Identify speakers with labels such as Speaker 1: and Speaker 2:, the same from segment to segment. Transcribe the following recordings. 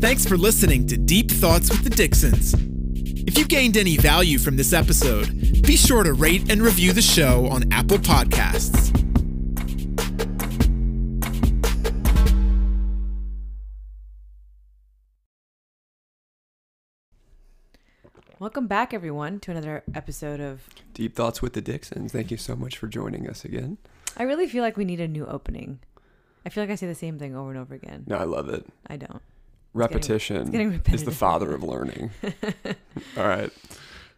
Speaker 1: Thanks for listening to Deep Thoughts with the Dixons. If you gained any value from this episode, be sure to rate and review the show on Apple Podcasts.
Speaker 2: Welcome back, everyone, to another episode of.
Speaker 3: Deep Thoughts with the Dixons. Thank you so much for joining us again.
Speaker 2: I really feel like we need a new opening. I feel like I say the same thing over and over again.
Speaker 3: No, I love it.
Speaker 2: I don't.
Speaker 3: Repetition
Speaker 2: getting
Speaker 3: is the father of learning. All right.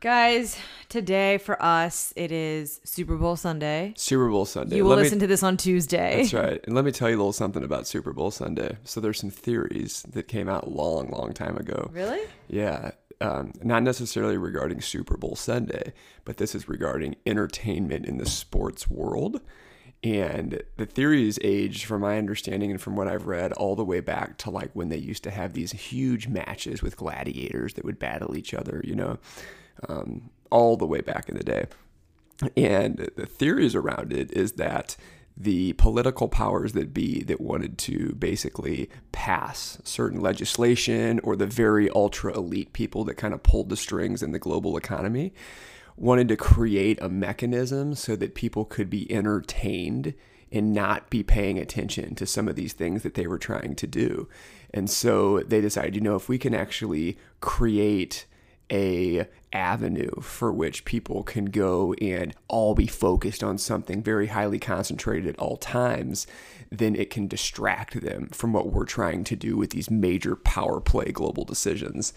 Speaker 2: Guys, today for us, it is Super Bowl Sunday.
Speaker 3: Super Bowl Sunday.
Speaker 2: You will
Speaker 3: Let me-
Speaker 2: listen to this on Tuesday.
Speaker 3: That's right. And let me tell you a little something about Super Bowl Sunday. So there's some theories that came out long, long time ago.
Speaker 2: Really?
Speaker 3: Yeah. Um, not necessarily regarding Super Bowl Sunday, but this is regarding entertainment in the sports world. And the theories age, from my understanding and from what I've read, all the way back to like when they used to have these huge matches with gladiators that would battle each other, you know, um, all the way back in the day. And the theories around it is that the political powers that be that wanted to basically pass certain legislation or the very ultra elite people that kind of pulled the strings in the global economy wanted to create a mechanism so that people could be entertained and not be paying attention to some of these things that they were trying to do. And so they decided, you know, if we can actually create a avenue for which people can go and all be focused on something very highly concentrated at all times, then it can distract them from what we're trying to do with these major power play global decisions.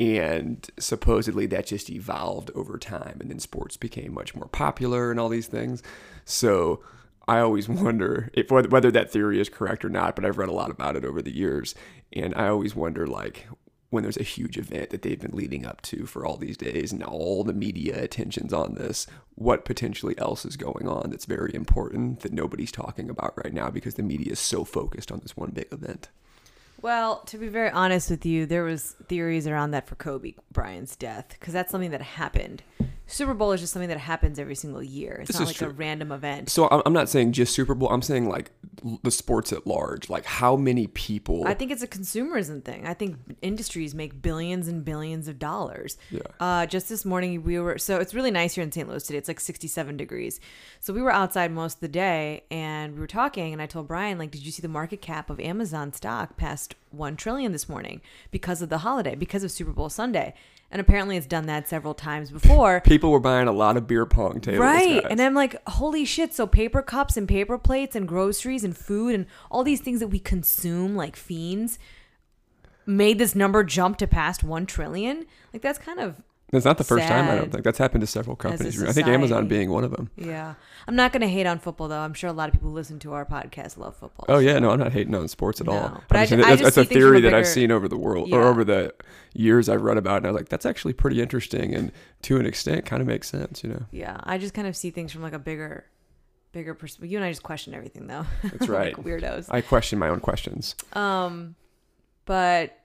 Speaker 3: And supposedly that just evolved over time, and then sports became much more popular and all these things. So I always wonder if whether that theory is correct or not, but I've read a lot about it over the years, and I always wonder like when there's a huge event that they've been leading up to for all these days and all the media attention's on this, what potentially else is going on that's very important that nobody's talking about right now because the media is so focused on this one big event.
Speaker 2: Well, to be very honest with you, there was theories around that for Kobe Bryant's death because that's something that happened. Super Bowl is just something that happens every single year. It's
Speaker 3: This
Speaker 2: not like
Speaker 3: true.
Speaker 2: a random event.
Speaker 3: So I'm I'm not saying just Super Bowl. I'm saying like the sports at large. Like how many people?
Speaker 2: I think it's a consumerism thing. I think industries make billions and billions of dollars.
Speaker 3: Yeah.
Speaker 2: Uh, just this morning, we were so it's really nice here in St. Louis today. It's like 67 degrees. So we were outside most of the day, and we were talking. And I told Brian, like, did you see the market cap of Amazon stock past one trillion this morning because of the holiday, because of Super Bowl Sunday? And apparently, it's done that several times before.
Speaker 3: people were buying a lot of beer pong tables.
Speaker 2: Right.
Speaker 3: guys.
Speaker 2: And I'm like, holy shit. So paper cups and paper plates and groceries and food and all these things that we consume like fiends made this number jump to past 1 trillion. Like that's kind of
Speaker 3: That's not the first time. I don't think that's happened to several companies. I think. Amazon being one of them.
Speaker 2: yeah. I'm not going to hate on football though. I'm sure a lot of people who listen to our podcast love football.
Speaker 3: Oh yeah, no, I'm not hating on sports at
Speaker 2: No.
Speaker 3: all.
Speaker 2: But I I
Speaker 3: that's,
Speaker 2: just
Speaker 3: that's a
Speaker 2: see things from
Speaker 3: theory that I've seen over the world or over the years I've read about, and I was like, that's actually pretty interesting, and to an extent, kind of makes sense. You know,
Speaker 2: Yeah, I just kind of see things from like a bigger bigger perspective. You and I just question everything though.
Speaker 3: That's right.
Speaker 2: like weirdos.
Speaker 3: I question my own questions.
Speaker 2: Um, but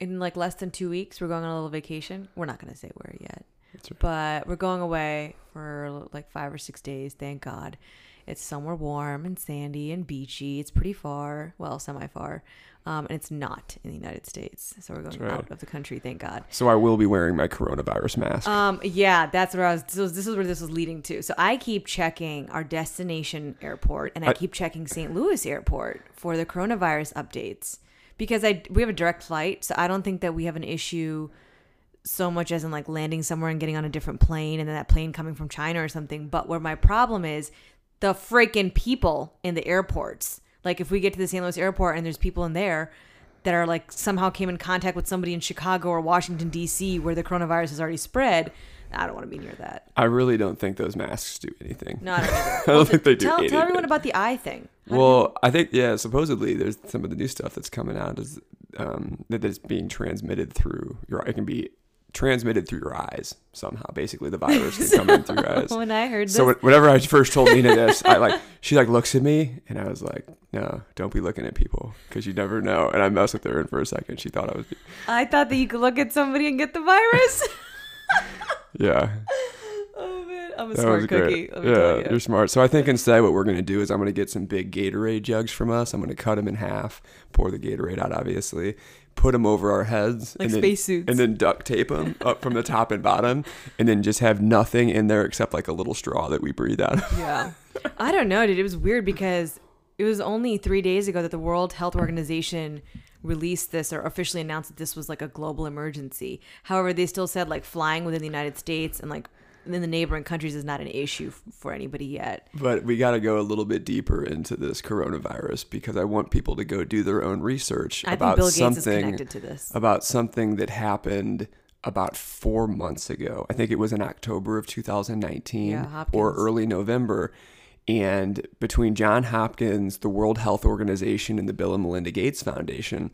Speaker 2: in like less than two weeks, we're going on a little vacation. We're not going to say where yet,
Speaker 3: right.
Speaker 2: but we're going away for like five or six days. Thank God. It's somewhere warm and sandy and beachy. It's pretty far, well, semi far. Um, and it's not in the United States. So we're going
Speaker 3: right.
Speaker 2: out of the country, thank God.
Speaker 3: So I will be wearing my coronavirus mask.
Speaker 2: Um, yeah, that's where I was. So this is where this was leading to. So I keep checking our destination airport, and I,
Speaker 3: I-
Speaker 2: keep checking St. Louis airport for the coronavirus updates because I we have a direct flight, so I don't think that we have an issue so much as in like landing somewhere and getting on a different plane, and then that plane coming from China or something. But where my problem is the freaking people in the airports. Like if we get to the St. Louis airport and there's people in there that are like somehow came in contact with somebody in Chicago or Washington D.C. where the coronavirus has already spread, I don't want to be near that.
Speaker 3: I really don't think those masks do anything.
Speaker 2: No, I don't.
Speaker 3: I don't think they do
Speaker 2: Tell, tell everyone about the eye thing. How
Speaker 3: Well, I think yeah. Supposedly, there's some of the new stuff that's coming out is um, that is being transmitted through your. It can be transmitted through your eyes somehow. Basically, the virus can come in through your eyes.
Speaker 2: when I heard this,
Speaker 3: So when- whenever I first told Nina this, I like she like looks at me and I was like, no, don't be looking at people because you never know. And I messed with her and for a second. She thought I was,
Speaker 2: I thought that you could look at somebody and get the virus.
Speaker 3: Yeah.
Speaker 2: oh man, I'm a
Speaker 3: That
Speaker 2: smart
Speaker 3: was
Speaker 2: cookie.
Speaker 3: great.
Speaker 2: Let me tell
Speaker 3: Yeah,
Speaker 2: you.
Speaker 3: you're smart. So I think instead what we're going to do is I'm going to get some big Gatorade jugs from us. I'm going to cut them in half, pour the Gatorade out, obviously, put them over our heads,
Speaker 2: Like
Speaker 3: and then,
Speaker 2: spacesuits.
Speaker 3: and then duct tape them up from the top and bottom, and then just have nothing in there except like a little straw that we breathe out of.
Speaker 2: Yeah. I don't know, dude. It was weird because it was only three days ago that the World Health Organization released this or officially announced that this was like a global emergency. However, they still said like flying within the United States and like in the neighboring countries is not an issue for anybody yet.
Speaker 3: But we got to go a little bit deeper into this coronavirus because I want people to go do their own research
Speaker 2: I
Speaker 3: about
Speaker 2: Bill Gates is
Speaker 3: something
Speaker 2: connected to this.
Speaker 3: about something that happened about four months ago. I think it was in October of 2019
Speaker 2: Yeah,
Speaker 3: or early November. And between John Hopkins, the World Health Organization, and the Bill and Melinda Gates Foundation,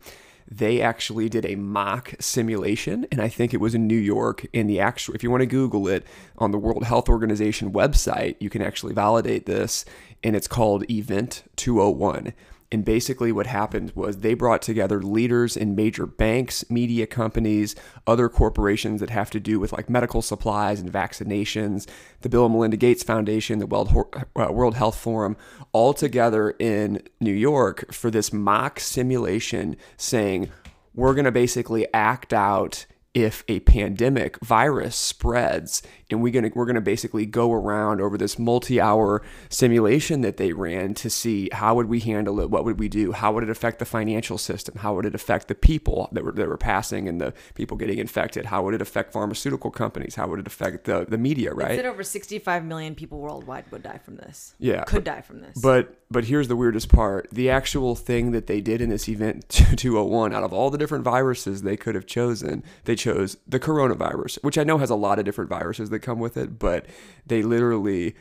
Speaker 3: they actually did a mock simulation. And I think it was in New York. In the actual, if you want to Google it on the World Health Organization website, you can actually validate this. And it's called Event 201. And basically, what happened was they brought together leaders in major banks, media companies, other corporations that have to do with like medical supplies and vaccinations, the Bill and Melinda Gates Foundation, the World, uh, Health Forum, all together in New York for this mock simulation saying, we're going to basically act out if a pandemic virus spreads and we're going to we're to basically go around over this multi-hour simulation that they ran to see how would we handle it what would we do how would it affect the financial system how would it affect the people that were that were passing and the people getting infected how would it affect pharmaceutical companies how would it affect the the media
Speaker 2: It
Speaker 3: right
Speaker 2: said over 65 million people worldwide would die from this.
Speaker 3: Yeah,
Speaker 2: Could die from this.
Speaker 3: But but here's the weirdest part: the actual thing that they did in this event 201, out of all the different viruses they could have chosen, they chose the coronavirus, which I know has a lot of different viruses that come with it, but they literally,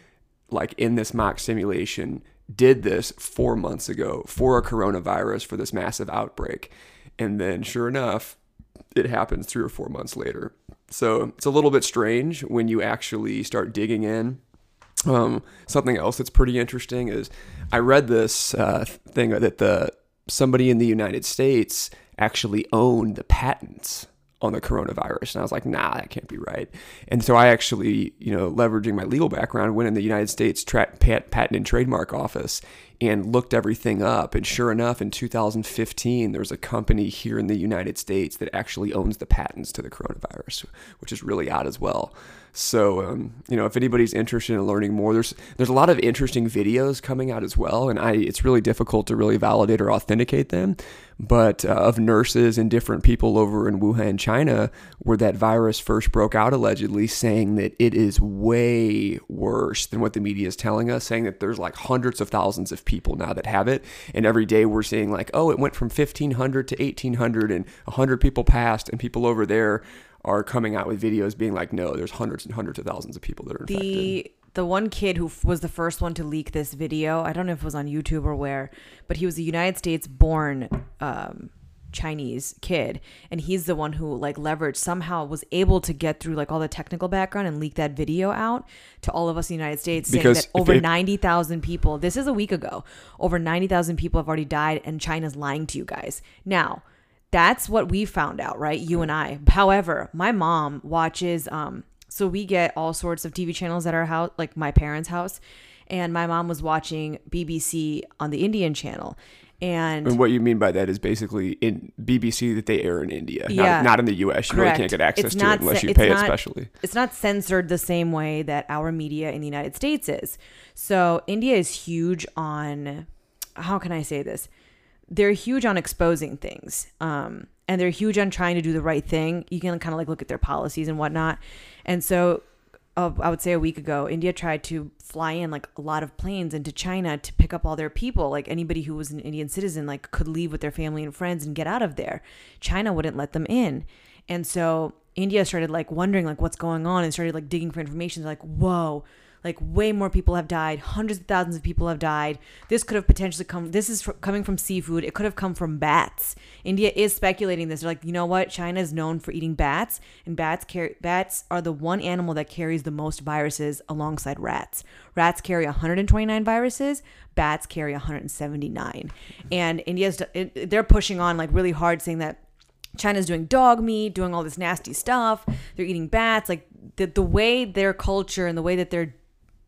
Speaker 3: like in this mock simulation, did this four months ago for a coronavirus for this massive outbreak, and then sure enough, it happens three or four months later. So it's a little bit strange when you actually start digging in. Um, something else that's pretty interesting is I read this uh, thing that the somebody in the United States actually owned the patents on the coronavirus, and I was like, nah, that can't be right. And so I actually, you know, leveraging my legal background, went in the United States tra- pat- Patent and Trademark Office and looked everything up. And sure enough, in 2015, there's a company here in the United States that actually owns the patents to the coronavirus, which is really odd as well. So, um, you know, if anybody's interested in learning more, there's there's a lot of interesting videos coming out as well, and I it's really difficult to really validate or authenticate them. But uh, of nurses and different people over in Wuhan, China, where that virus first broke out, allegedly saying that it is way worse than what the media is telling us, saying that there's like hundreds of thousands of people now that have it, and every day we're seeing like, oh, it went from 1,500 to 1,800, and 100 people passed, and people over there are coming out with videos being like, no, there's hundreds and hundreds of thousands of people that are infected.
Speaker 2: the the one kid who f- was the first one to leak this video i don't know if it was on youtube or where but he was a united states born um chinese kid and he's the one who like leveraged somehow was able to get through like all the technical background and leak that video out to all of us in the united states saying
Speaker 3: Because
Speaker 2: that over
Speaker 3: it-
Speaker 2: 90,000 people this is a week ago over 90,000 people have already died and china's lying to you guys now that's what we found out, right? You and I. However, my mom watches um so we get all sorts of TV channels at our house, like my parents' house, and my mom was watching BBC on the Indian channel. And
Speaker 3: and what you mean by that is basically in BBC that they air in India,
Speaker 2: Yeah.
Speaker 3: not, not in the US. You really can't get access
Speaker 2: It's
Speaker 3: to it unless you pay it
Speaker 2: not-
Speaker 3: specially.
Speaker 2: it's not censored the same way that our media in the United States is. So India is huge on how can I say this? They're huge on exposing things. Um, and they're huge on trying to do the right thing. You can kind of like look at their policies and whatnot. And so uh, I would say a week ago, India tried to fly in like a lot of planes into China to pick up all their people. Like anybody who was an Indian citizen, like could leave with their family and friends and get out of there. China wouldn't let them in, and so India started like wondering like what's going on and started like digging for information. They're like, whoa. Like way more people have died. Hundreds of thousands of people have died. This could have potentially come. This is coming from seafood. It could have come from bats. India is speculating this. They're like, you know what? China is known for eating bats, and bats carry bats are the one animal that carries the most viruses alongside rats. Rats carry 129 viruses. Bats carry 179. And India's they're pushing on like really hard, saying that China's doing dog meat, doing all this nasty stuff. They're eating bats. Like the the way their culture and the way that they're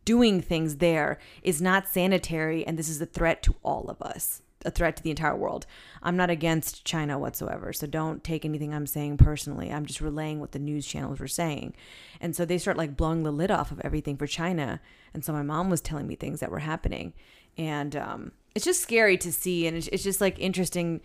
Speaker 2: doing things there is not sanitary and this is a threat to all of us a threat to the entire world. I'm not against China whatsoever. So don't take anything I'm saying personally. I'm just relaying what the news channels were saying. And so they start like blowing the lid off of everything for China. And so my mom was telling me things that were happening. And um, it's just scary to see. And it's, it's just like interesting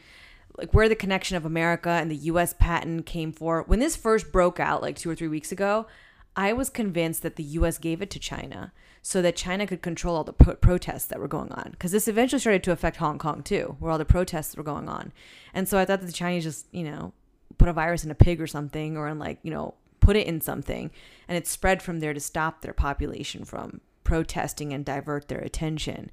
Speaker 2: like where the connection of America and the US patent came for. When this first broke out like 2 or 3 weeks ago, I was convinced that the US gave it to China so that China could control all the pro- protests that were going on. Because this eventually started to affect Hong Kong too, where all the protests were going on. And so I thought that the Chinese just, you know, put a virus in a pig or something, or in like, you know, put it in something, and it spread from there to stop their population from protesting and divert their attention.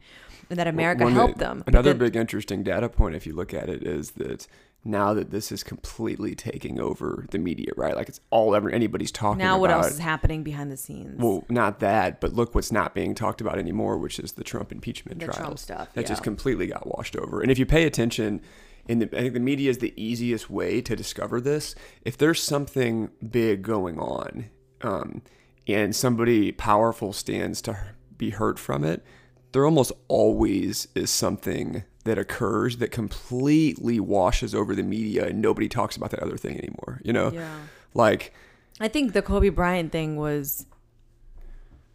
Speaker 2: And that America helped
Speaker 3: that-
Speaker 2: them.
Speaker 3: Another
Speaker 2: then-
Speaker 3: big interesting data point, if you look at it, is that now that this is completely taking over the media, right? Like it's all ever anybody's talking about.
Speaker 2: now
Speaker 3: about.
Speaker 2: what else is happening behind the scenes?
Speaker 3: Well, not that, but look what's not being talked about anymore, which is the Trump impeachment
Speaker 2: The
Speaker 3: trials.
Speaker 2: Trump stuff,
Speaker 3: That just completely got washed over. And if you pay attention, in the, I think the media is the easiest way to discover this. If there's something big going on, um, and somebody powerful stands to be hurt from it, there almost always is something that occurs that completely washes over the media, and nobody talks about that other thing anymore. You know,
Speaker 2: yeah.
Speaker 3: like.
Speaker 2: I think the Kobe Bryant thing was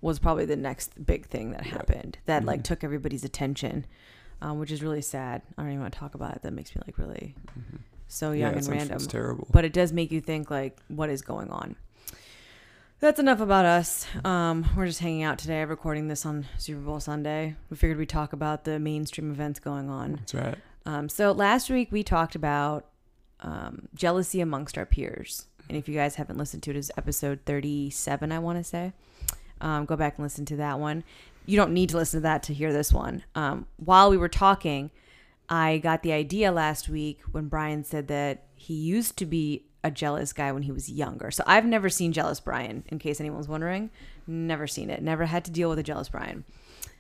Speaker 2: was probably the next big thing that happened that
Speaker 3: Mm-hmm.
Speaker 2: like took everybody's attention, um, which is really sad. I don't even want to talk about it. That makes me like really so
Speaker 3: Mm-hmm. Yeah,
Speaker 2: young
Speaker 3: it's,
Speaker 2: and random.
Speaker 3: it's terrible.
Speaker 2: But it does make you think like what is going on. That's enough about us. Um, we're just hanging out today, recording this on Super Bowl Sunday. We figured we'd talk about the mainstream events going on.
Speaker 3: That's right.
Speaker 2: Um, so last week we talked about um, jealousy amongst our peers, and if you guys haven't listened to it, it's episode thirty-seven, I want to say. Um, go back and listen to that one. You don't need to listen to that to hear this one. Um, while we were talking, I got the idea last week when Brian said that he used to be a jealous guy when he was younger. So I've never seen jealous Brian, in case anyone's wondering. Never seen it. Never had to deal with a jealous Brian.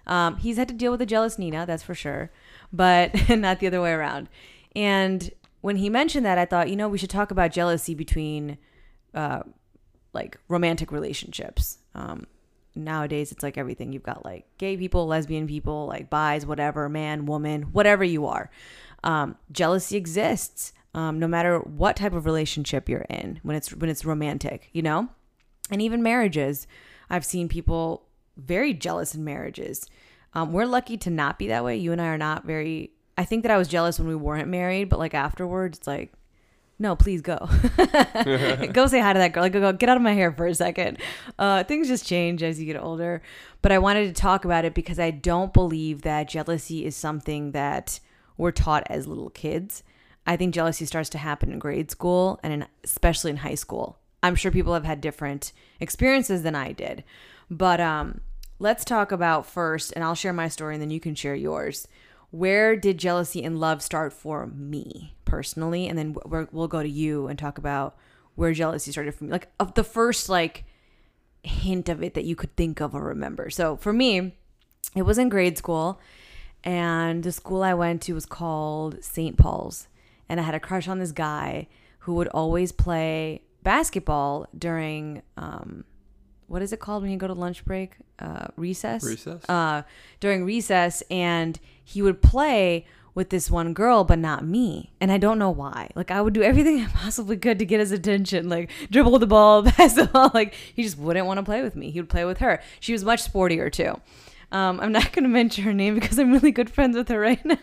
Speaker 2: Um, he's had to deal with a jealous Nina, that's for sure, but not the other way around. And when he mentioned that, I thought, you know, we should talk about jealousy between uh, like romantic relationships. Um, nowadays, it's like everything. You've got like gay people, lesbian people, like bis, whatever, man, woman, whatever you are. Um, jealousy exists, um, no matter what type of relationship you're in. When it's when it's romantic, you know, and even marriages. I've seen people very jealous in marriages. Um, we're lucky to not be that way. You and I are not very. I think that I was jealous when we weren't married, but like afterwards, it's like, no, please go. go say hi to that girl. Like, go, go get out of my hair for a second. Uh, things just change as you get older. But I wanted to talk about it because I don't believe that jealousy is something that we're taught as little kids. I think jealousy starts to happen in grade school and in, especially in high school. I'm sure people have had different experiences than I did. But um, let's talk about first, and I'll share my story and then you can share yours. Where did jealousy and love start for me personally? And then we're, we'll go to you and talk about where jealousy started for me. Like, of the first, like, hint of it that you could think of or remember. So for me, it was in grade school, and the school I went to was called St. Paul's. And I had a crush on this guy who would always play basketball during um, what is it called when you go to lunch break? Uh, recess.
Speaker 3: Recess?
Speaker 2: Uh, during recess, and he would play with this one girl, but not me. And I don't know why. Like I would do everything I possibly could to get his attention, like dribble the ball, pass the ball. Like he just wouldn't want to play with me. He would play with her. She was much sportier too. Um, I'm not going to mention her name because I'm really good friends with her right now.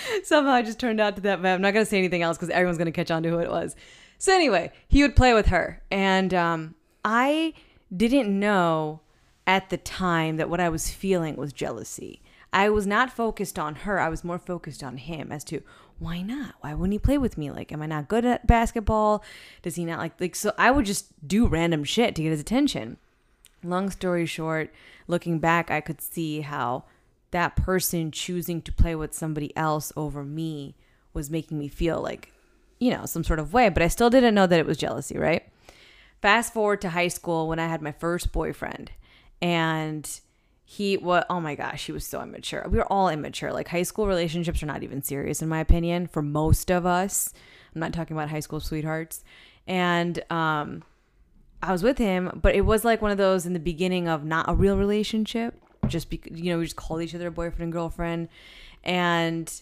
Speaker 2: Somehow I just turned out to that, but I'm not going to say anything else because everyone's going to catch on to who it was. So anyway, he would play with her, and um, I didn't know at the time that what I was feeling was jealousy. I was not focused on her. I was more focused on him as to why not? Why wouldn't he play with me? Like, am I not good at basketball? Does he not like like? So I would just do random shit to get his attention. Long story short, looking back, I could see how that person choosing to play with somebody else over me was making me feel like, you know, some sort of way. But I still didn't know that it was jealousy, right? Fast forward to high school when I had my first boyfriend, and he what oh my gosh he was so immature we were all immature like high school relationships are not even serious in my opinion for most of us i'm not talking about high school sweethearts and um I was with him, but it was like one of those in the beginning of not a real relationship. Just because you know we just called each other boyfriend and girlfriend, and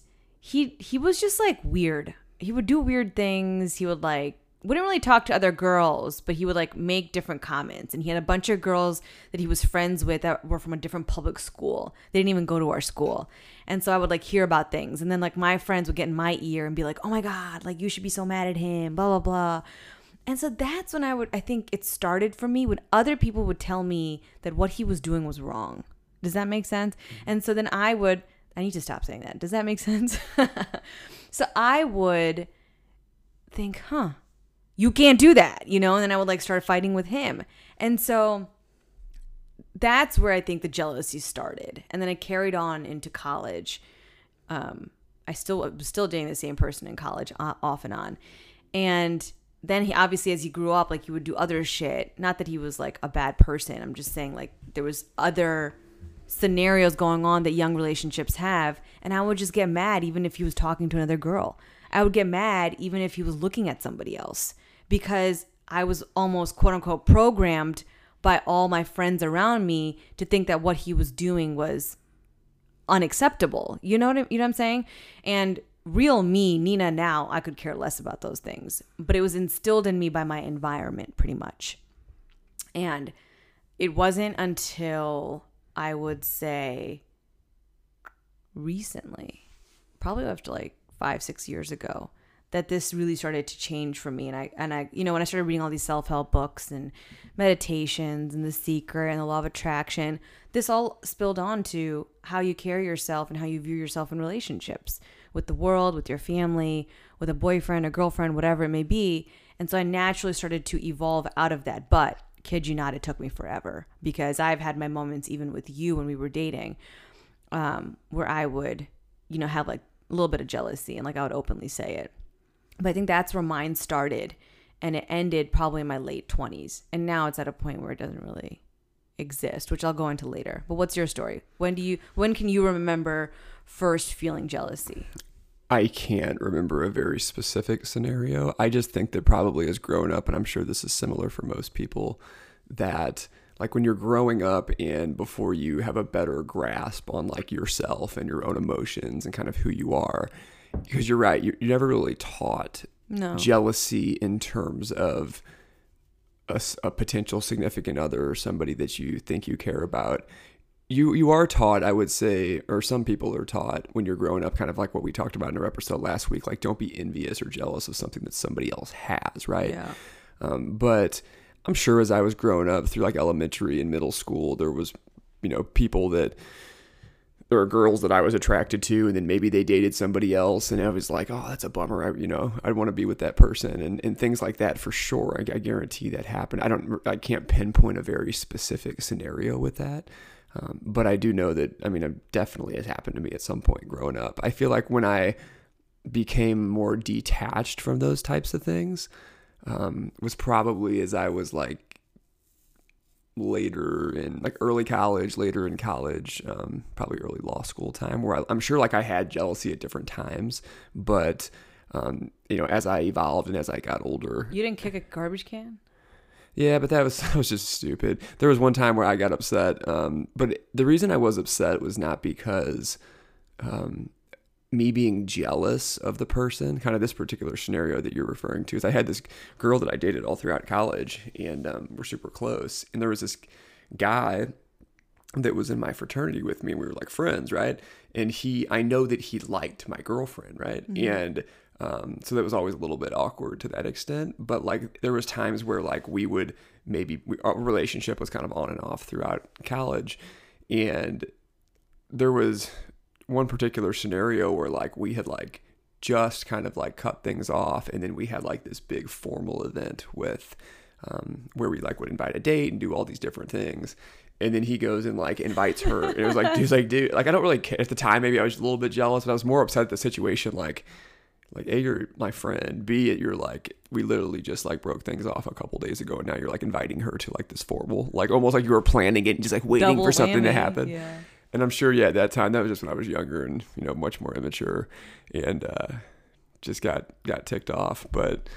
Speaker 2: he he was just like weird. He would do weird things. He would like wouldn't really talk to other girls, but he would like make different comments. And he had a bunch of girls that he was friends with that were from a different public school. They didn't even go to our school. And so I would like hear about things. And then like my friends would get in my ear and be like, oh my God, like you should be so mad at him, blah, blah, blah. And so that's when I would, I think it started for me when other people would tell me that what he was doing was wrong. Does that make sense? And so then I would, I need to stop saying that. Does that make sense? so I would think, huh, you can't do that, you know? And then I would like start fighting with him. And so that's where I think the jealousy started. And then I carried on into college. Um, I still was still dating the same person in college, uh, off and on. And then he obviously, as he grew up, like he would do other shit. Not that he was like a bad person. I'm just saying like there was other scenarios going on that young relationships have, and I would just get mad even if he was talking to another girl. I would get mad even if he was looking at somebody else because I was almost quote unquote programmed by all my friends around me to think that what he was doing was unacceptable. You know what I, you know what I'm saying? And real me, Nina now, I could care less about those things, but it was instilled in me by my environment pretty much. And it wasn't until I would say recently, probably after like 5 6 years ago, that this really started to change for me. And I and I you know when I started reading all these self-help books and meditations and the secret and the law of attraction this all spilled on to how you carry yourself and how you view yourself in relationships with the world with your family with a boyfriend or girlfriend whatever it may be. And so I naturally started to evolve out of that. But kid you not it took me forever because I've had my moments even with you when we were dating um, where I would you know have like a little bit of jealousy and like I would openly say it but I think that's where mine started and it ended probably in my late 20s. And now it's at a point where it doesn't really exist, which I'll go into later. But what's your story? When do you when can you remember first feeling jealousy?
Speaker 3: I can't remember a very specific scenario. I just think that probably as grown up, and I'm sure this is similar for most people, that like when you're growing up and before you have a better grasp on like yourself and your own emotions and kind of who you are, because you're right, you're, you're never really taught
Speaker 2: No.
Speaker 3: jealousy in terms of a potential significant other or somebody that you think you care about. You you are taught, I would say, or some people are taught when you're growing up, kind of like what we talked about in our episode last week, like don't be envious or jealous of something that somebody else has, right?
Speaker 2: Yeah.
Speaker 3: Um, but I'm sure as I was growing up through like elementary and middle school, there was, you know, people that there were girls that I was attracted to, and then maybe they dated somebody else, and I was like, oh, that's a bummer. I, you know, I'd want to be with that person, and, and things like that for sure. I, I guarantee that happened. I don't, I can't pinpoint a very specific scenario with that, um, but I do know that. I mean, it definitely has happened to me at some point growing up. I feel like when I became more detached from those types of things um, was probably as I was like later in like early college, later in college, um, probably early law school time, where I, I'm sure like I had jealousy at different times, but um, you know, as I evolved and as I got older,
Speaker 2: You didn't kick a garbage can?
Speaker 3: Yeah, but that was that was just stupid. There was one time where I got upset, um, but the reason I was upset was not because um, me being jealous of the person, kind of this particular scenario that you're referring to, is I had this girl that I dated all throughout college, and um, we're super close. And there was this guy that was in my fraternity with me. And we were like friends, right? And he, I know that he liked my girlfriend, right? And um, so that was always a little bit awkward to that extent. But like there was times where like we would maybe we, our relationship was kind of on and off throughout college, and there was one particular scenario where like we had like just kind of like cut things off and then we had like this big formal event with um, where we like would invite a date and do all these different things and then he goes and like invites her and it was like dude's like dude like i don't really care at the time maybe i was a little bit jealous but i was more upset at the situation like like a you're my friend b you're like we literally just like broke things off a couple days ago and now you're like inviting her to like this formal like almost like you were planning it and just like waiting
Speaker 2: Double
Speaker 3: for something to happen
Speaker 2: Yeah.
Speaker 3: and I'm sure, yeah, at that time, that was just when I was younger and, you know, much more immature and uh, just got, got ticked off. But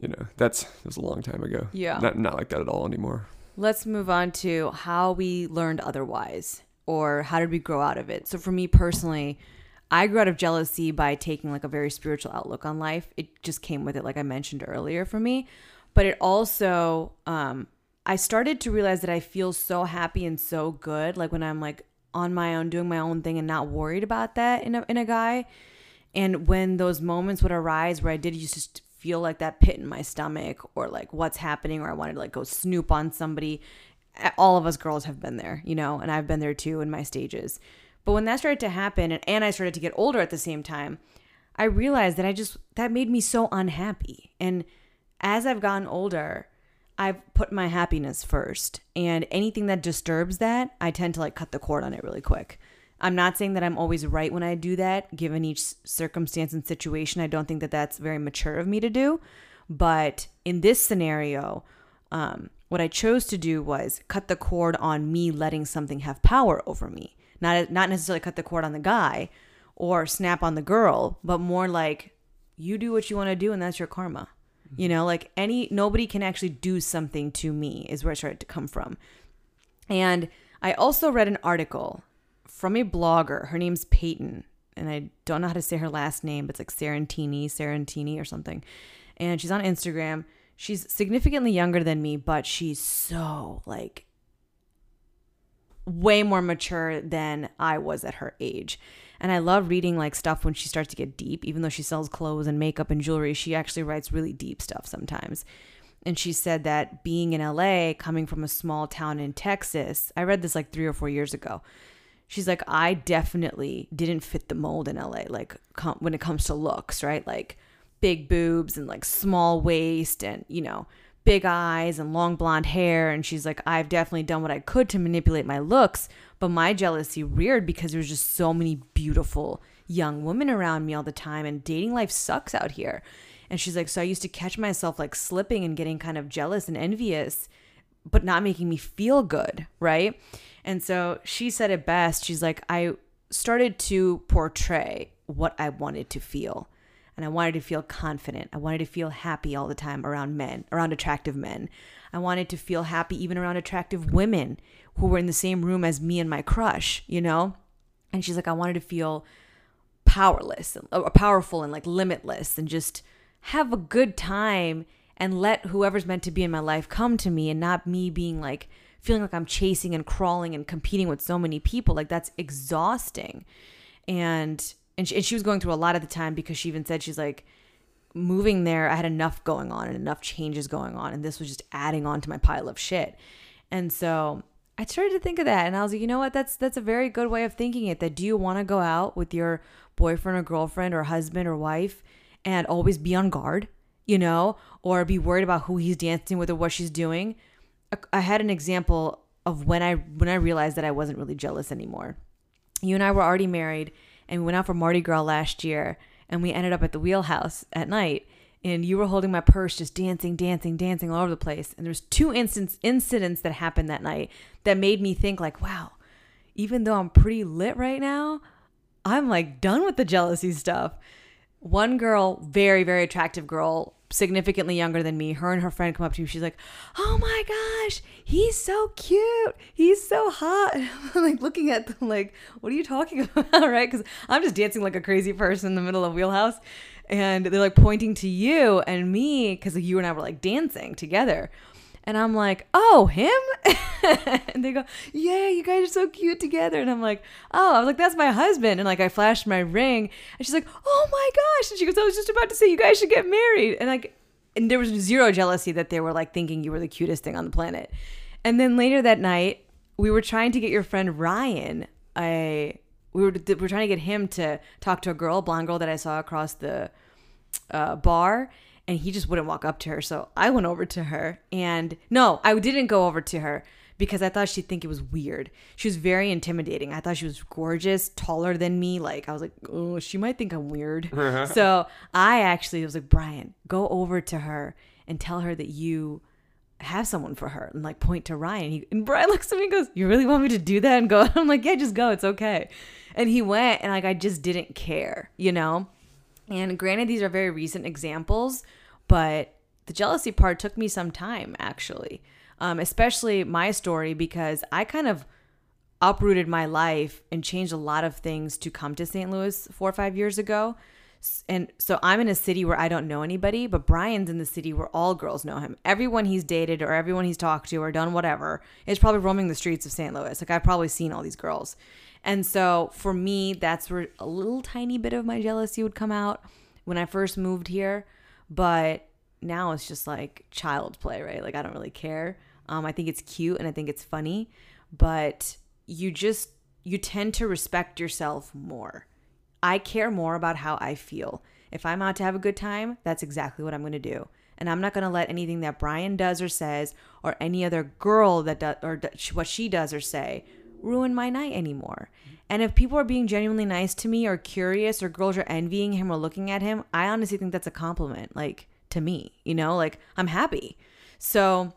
Speaker 3: you know, that's that was a long time ago.
Speaker 2: Yeah.
Speaker 3: Not not like that at all anymore.
Speaker 2: Let's move on to how we learned otherwise or how did we grow out of it. So for me personally, I grew out of jealousy by taking like a very spiritual outlook on life. It just came with it, like I mentioned earlier for me. But it also, um, I started to realize that I feel so happy and so good, like when I'm like on my own, doing my own thing and not worried about that in a, in a guy. And when those moments would arise where I did just feel like that pit in my stomach or like what's happening or I wanted to like go snoop on somebody, all of us girls have been there, you know, and I've been there too in my stages. But when that started to happen and, and I started to get older at the same time, I realized that I just, that made me so unhappy. And as I've gotten older, I've put my happiness first. And anything that disturbs that, I tend to like cut the cord on it really quick. I'm not saying that I'm always right when I do that, given each circumstance and situation. I don't think that that's very mature of me to do. But in this scenario, um, what I chose to do was cut the cord on me letting something have power over me. Not not necessarily cut the cord on the guy or snap on the girl, but more like you do what you want to do and that's your karma. Mm-hmm. You know, like any nobody can actually do something to me is where it started to come from. And I also read an article from a blogger. Her name's Peyton, and I don't know how to say her last name, but it's like Sarantini, Sarantini or something. And she's on Instagram. She's significantly younger than me, but she's so like way more mature than I was at her age. And I love reading like stuff when she starts to get deep, even though she sells clothes and makeup and jewelry, she actually writes really deep stuff sometimes. And she said that being in LA, coming from a small town in Texas, I read this like three or four years ago. She's like, I definitely didn't fit the mold in LA, like com- when it comes to looks, right? Like big boobs and like small waist and, you know, big eyes and long blonde hair. And she's like, I've definitely done what I could to manipulate my looks, but my jealousy reared because there was just so many beautiful young women around me all the time, and dating life sucks out here. And she's like, so I used to catch myself like slipping and getting kind of jealous and envious, but not making me feel good, right? And so she said it best. She's like, I started to portray what I wanted to feel and I wanted to feel confident. I wanted to feel happy all the time around men, around attractive men. I wanted to feel happy even around attractive women who were in the same room as me and my crush, you know? And she's like, I wanted to feel powerless, or uh, powerful and like limitless and just have a good time and let whoever's meant to be in my life come to me and not me being like feeling like I'm chasing and crawling and competing with so many people. Like that's exhausting. And and she, and she was going through a lot at the time because she even said she's like moving there i had enough going on and enough changes going on and this was just adding on to my pile of shit. And so i started to think of that and i was like you know what? That's that's a very good way of thinking it that do you want to go out with your boyfriend or girlfriend or husband or wife and always be on guard you know or be worried about who he's dancing with or what she's doing? I had an example of when i when i realized that i wasn't really jealous anymore. You and i were already married and we went out for Mardi Gras last year and we ended up at the wheelhouse at night and you were holding my purse just dancing dancing dancing all over the place. And there's two instance incidents that happened that night that made me think like wow even though i'm pretty lit right now i'm like done with the jealousy stuff one girl very very attractive girl significantly younger than me, her and her friend come up to me. She's like, "Oh my gosh, he's so cute. He's so hot." I'm like looking at them, like, "What are you talking about?" right? Because I'm just dancing like a crazy person in the middle of Wheelhouse, and they're like pointing to you and me because you and I were like dancing together. And I'm like, oh, him? and they go, yeah, you guys are so cute together. And I'm like, oh, I was like, that's my husband. And like, I flashed my ring. And she's like, oh my gosh. And she goes, I was just about to say, you guys should get married. And like, and there was zero jealousy that they were like thinking you were the cutest thing on the planet. And then later that night, we were trying to get your friend Ryan. I we were we were trying to get him to talk to a girl, a blonde girl that I saw across the uh, bar, and he just wouldn't walk up to her. So I went over to her and no, I didn't go over to her because I thought she'd think it was weird. She was very intimidating. I thought she was gorgeous, taller than me. Like I was like, oh, she might think I'm weird. Uh-huh. so I actually was like, Brian, go over to her and tell her that you have someone for her and like point to Ryan. He, and Brian looks at me and goes, You really want me to do that? And go, I'm like, Yeah, just go. It's okay. And he went and like I just didn't care, you know? And granted, these are very recent examples, but the jealousy part took me some time actually, um, especially my story because I kind of uprooted my life and changed a lot of things to come to St. Louis four or five years ago. And so I'm in a city where I don't know anybody, but Brian's in the city where all girls know him. Everyone he's dated or everyone he's talked to or done whatever is probably roaming the streets of St. Louis. Like I've probably seen all these girls. And so for me, that's where a little tiny bit of my jealousy would come out when I first moved here. But now it's just like child's play, right? Like I don't really care. Um, I think it's cute and I think it's funny, but you just you tend to respect yourself more. I care more about how I feel. If I'm out to have a good time, that's exactly what I'm going to do. And I'm not going to let anything that Brian does or says or any other girl that does or what she does or say ruin my night anymore. And if people are being genuinely nice to me or curious or girls are envying him or looking at him, I honestly think that's a compliment like to me, you know? Like I'm happy. So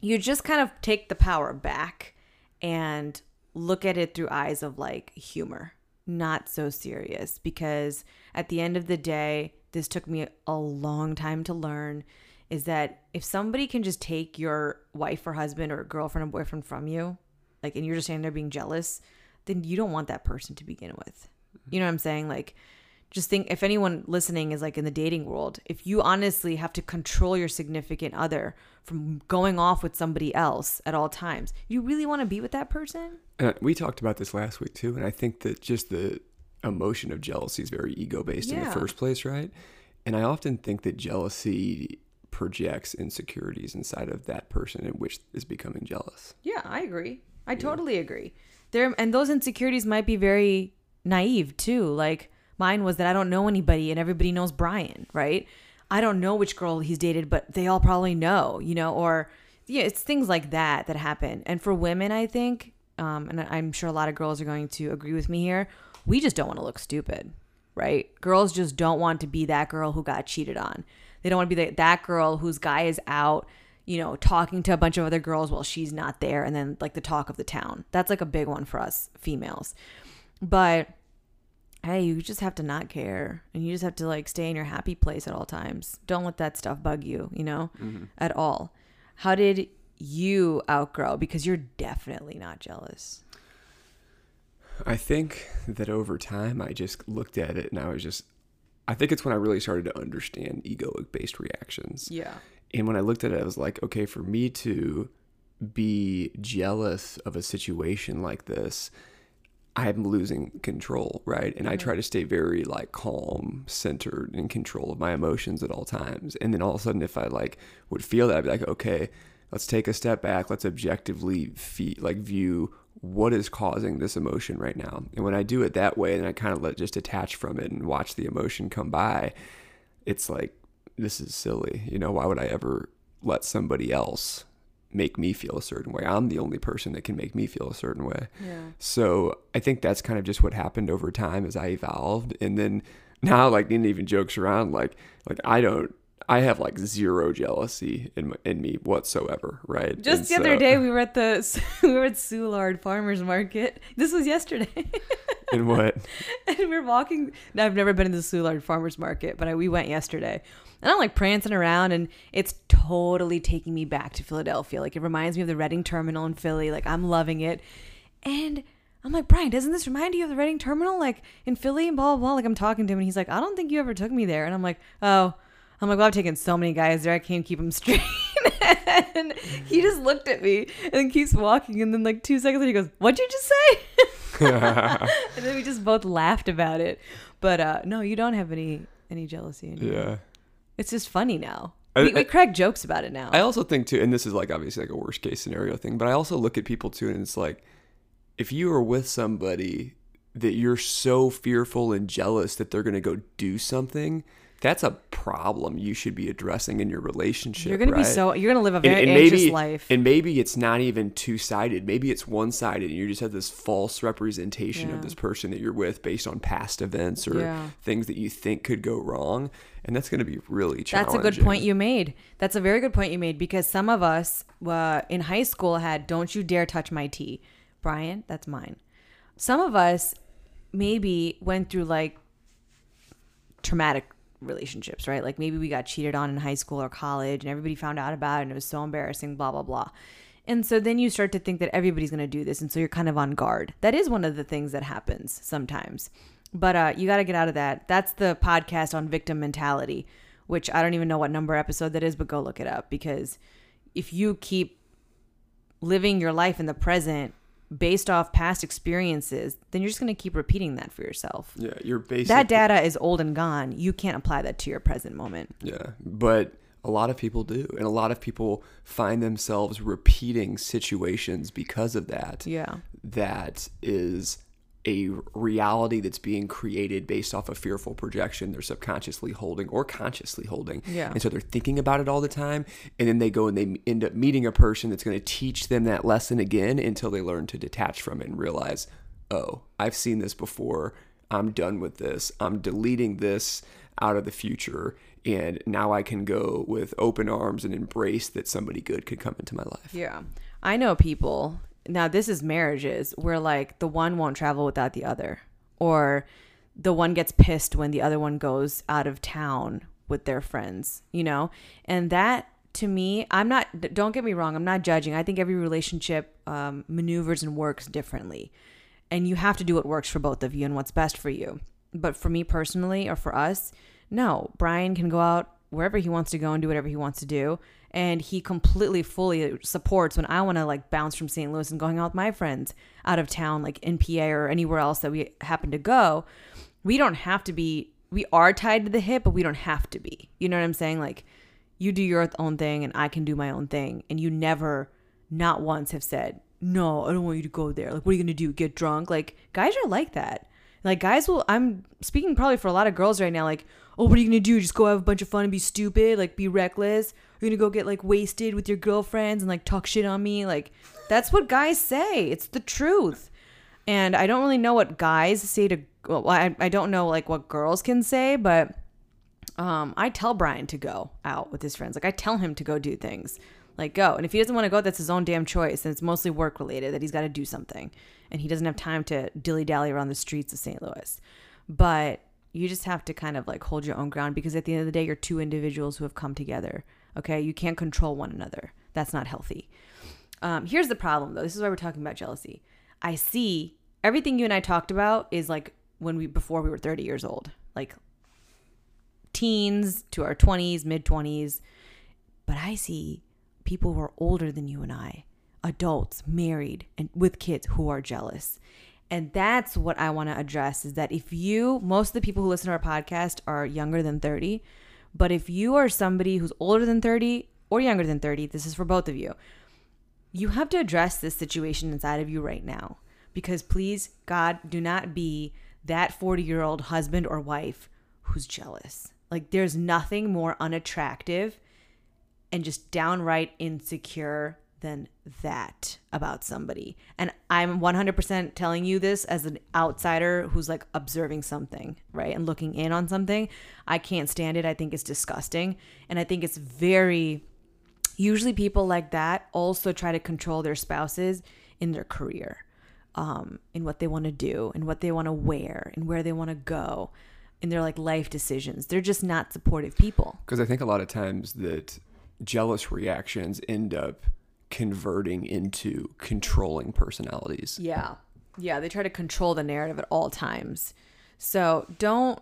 Speaker 2: you just kind of take the power back and look at it through eyes of like humor, not so serious. Because at the end of the day, this took me a long time to learn is that if somebody can just take your wife or husband or girlfriend or boyfriend from you, like, and you're just standing there being jealous, then you don't want that person to begin with. You know what I'm saying? Like, just think if anyone listening is like in the dating world, if you honestly have to control your significant other from going off with somebody else at all times, you really want to be with that person?
Speaker 3: Uh, we talked about this last week too, and I think that just the emotion of jealousy is very ego based in the first place, right? And I often think that jealousy projects insecurities inside of that person in which is becoming jealous.
Speaker 2: Yeah, I agree. I totally agree. There and those insecurities might be very naive too. Like mine was that I don't know anybody and everybody knows Brian, right? I don't know which girl he's dated, but they all probably know, you know, or yeah, it's things like that that happen. And for women, I think, um, and I'm sure a lot of girls are going to agree with me here, we just don't want to look stupid, right? Girls just don't want to be that girl who got cheated on. They don't want to be the, that girl whose guy is out, you know, talking to a bunch of other girls while she's not there, and then like the talk of the town. That's like a big one for us females. But hey, you just have to not care, and you just have to like stay in your happy place at all times. Don't let that stuff bug you, you know, mm-hmm. at all. How did you outgrow? Because you're definitely not jealous.
Speaker 3: I think that over time, I just looked at it and I was just, I think it's when I really started to understand egoic based reactions.
Speaker 2: Yeah.
Speaker 3: And when I looked at it, I was like, okay, for me to be jealous of a situation like this, I'm losing control, right? And I mm-hmm. try to stay very like calm, centered, in control of my emotions at all times. And then all of a sudden, if I like would feel that, I'd be like, okay, let's take a step back. Let's objectively fe- like view what is causing this emotion right now. And when I do it that way, and I kind of let just detach from it and watch the emotion come by, it's like this is silly. You know, why would I ever let somebody else make me feel a certain way? I'm the only person that can make me feel a certain way.
Speaker 2: Yeah.
Speaker 3: So I think that's kind of just what happened over time as I evolved. And then now, like, Nina even jokes around, like, like I don't, I have like zero jealousy in in me whatsoever, right?
Speaker 2: Just
Speaker 3: And
Speaker 2: the other day, we were at the we were at Soulard Farmers Market. This was yesterday.
Speaker 3: And what?
Speaker 2: and we we're walking. I've never been to the Soulard Farmers Market, but I, we went yesterday. And I'm like prancing around, and it's totally taking me back to Philadelphia. Like it reminds me of the Reading Terminal in Philly. Like I'm loving it. And I'm like, Brian, doesn't this remind you of the Reading Terminal, like in Philly and blah blah blah? Like I'm talking to him, and he's like, I don't think you ever took me there. And I'm like, oh. I'm like, well, I've taken so many guys there, I can't keep them straight. and he just looked at me and keeps walking. And then, like, two seconds later, he goes, What'd you just say? and then we just both laughed about it. But uh, no, you don't have any any jealousy. In you.
Speaker 3: Yeah.
Speaker 2: It's just funny now.
Speaker 3: I-
Speaker 2: we, we
Speaker 3: I-
Speaker 2: crack jokes about it now.
Speaker 3: I also think too, and this is like obviously like a worst case scenario thing, but I also look at people too, and it's like if you are with somebody that you're so fearful and jealous that they're going to go do something, that's a problem you should be addressing in your relationship.
Speaker 2: you're gonna be so you're gonna live a
Speaker 3: And-
Speaker 2: very
Speaker 3: and
Speaker 2: anxious
Speaker 3: maybe,
Speaker 2: life.
Speaker 3: And maybe it's not even two sided. Maybe it's one sided, and you just have this false representation
Speaker 2: Yeah.
Speaker 3: of this person that you're with based on past events or
Speaker 2: Yeah.
Speaker 3: things that you think could go wrong, and that's going to be really challenging.
Speaker 2: That's a good point you made. That's a very good point you made because some of us uh, in high school had "Don't you dare touch my tea," Brian. That's mine. Some of us maybe went through like traumatic relationships, right? Like maybe we got cheated on in high school or college and everybody found out about it and it was so embarrassing, blah, blah, blah. And so then you start to think that everybody's going to do this. And so you're kind of on guard. That is one of the things that happens sometimes. But uh, you got to get out of that. That's the podcast on victim mentality, which I don't even know what number episode that is, but go look it up because if you keep living your life in the present based off past experiences, then you're just going to keep repeating that for yourself.
Speaker 3: Yeah, you're basically
Speaker 2: That data is old and gone. You can't apply that to your present moment.
Speaker 3: Yeah, but a lot of people do, and a lot of people find themselves repeating situations because of that.
Speaker 2: Yeah.
Speaker 3: that is a reality that's being created based off a fearful projection they're subconsciously holding or consciously holding.
Speaker 2: Yeah.
Speaker 3: And so they're thinking about it all the time. And then they go and they end up meeting a person that's going to teach them that lesson again until they learn to detach from it and realize, oh, I've seen this before. I'm done with this. I'm deleting this out of the future. And now I can go with open arms and embrace that somebody good could come into my life.
Speaker 2: Yeah. I know people. Now, this is marriages where like the one won't travel without the other, or the one gets pissed when the other one goes out of town with their friends, you know? And that to me, I'm not, don't get me wrong, I'm not judging. I think every relationship um, maneuvers and works differently. And you have to do what works for both of you and what's best for you. But for me personally, or for us, no, Brian can go out wherever he wants to go and do whatever he wants to do. And he completely, fully supports when I want to like bounce from St. Louis and going out with my friends out of town, like in PA or anywhere else that we happen to go. We don't have to be, we are tied to the hip, but we don't have to be. You know what I'm saying? Like, you do your own thing and I can do my own thing. And you never, not once, have said, no, I don't want you to go there. Like, what are you going to do? Get drunk? Like, guys are like that. Like, guys will, I'm speaking probably for a lot of girls right now, like, oh, what are you to do? Just go have a bunch of fun and be stupid? Like, be reckless? You're to go get like wasted with your girlfriends and like talk shit on me? Like, that's what guys say. It's the truth. And I don't really know what guys say to, well, I, I don't know like what girls can say, but um, I tell Brian to go out with his friends. Like I tell him to go do things. Like go. And if he doesn't want to go, that's his own damn choice. And it's mostly work related that he's got to do something. And he doesn't have time to dilly dally around the streets of St. Louis. But you just have to kind of like hold your own ground because at the end of the day, you're two individuals who have come together. Okay. You can't control one another. That's not healthy. Um, here's the problem though. This is why we're talking about jealousy. I see everything you and I talked about is like when we before we were 30 years old. Like teens to our 20s, mid 20s. But I see people who are older than you and I, adults, married, and with kids who are jealous. And that's what I want to address is that if you, most of the people who listen to our podcast are younger than 30, but if you are somebody who's older than 30 or younger than 30, this is for both of you, you have to address this situation inside of you right now. Because please, God, do not be that 40 year old husband or wife who's jealous. Like, there's nothing more unattractive and just downright insecure than that about somebody. And I'm 100% telling you this as an outsider who's like observing something, right? And looking in on something. I can't stand it. I think it's disgusting. And I think it's very, usually people like that also try to control their spouses in their career, um, in what they want to do, and what they want to wear, and where they want to go. In their like life decisions, they're just not supportive people.
Speaker 3: Because I think a lot of times that jealous reactions end up converting into controlling personalities.
Speaker 2: Yeah. Yeah, they try to control the narrative at all times. So don't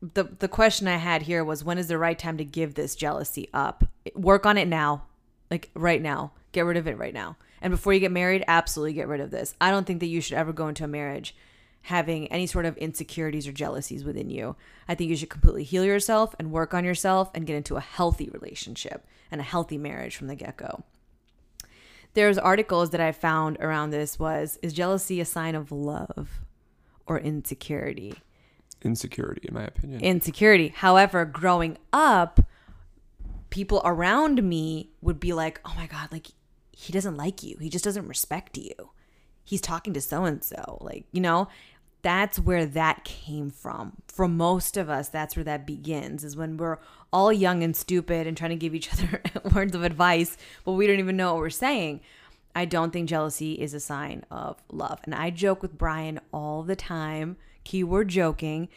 Speaker 2: the the question I had here was when is the right time to give this jealousy up? Work on it now. Like right now. Get rid of it right now. And before you get married, absolutely get rid of this. I don't think that you should ever go into a marriage having any sort of insecurities or jealousies within you. I think you should completely heal yourself and work on yourself and get into a healthy relationship and a healthy marriage from the get-go there's articles that I found around this was is jealousy a sign of love or insecurity?
Speaker 3: Insecurity, in my opinion.
Speaker 2: Insecurity. However, growing up, people around me would be like, "Oh my god, like he doesn't like you. He just doesn't respect you. He's talking to so and so." Like, you know, that's where that came from. For most of us, that's where that begins is when we're all young and stupid and trying to give each other words of advice, but we don't even know what we're saying. I don't think jealousy is a sign of love. And I joke with Brian all the time, keyword joking,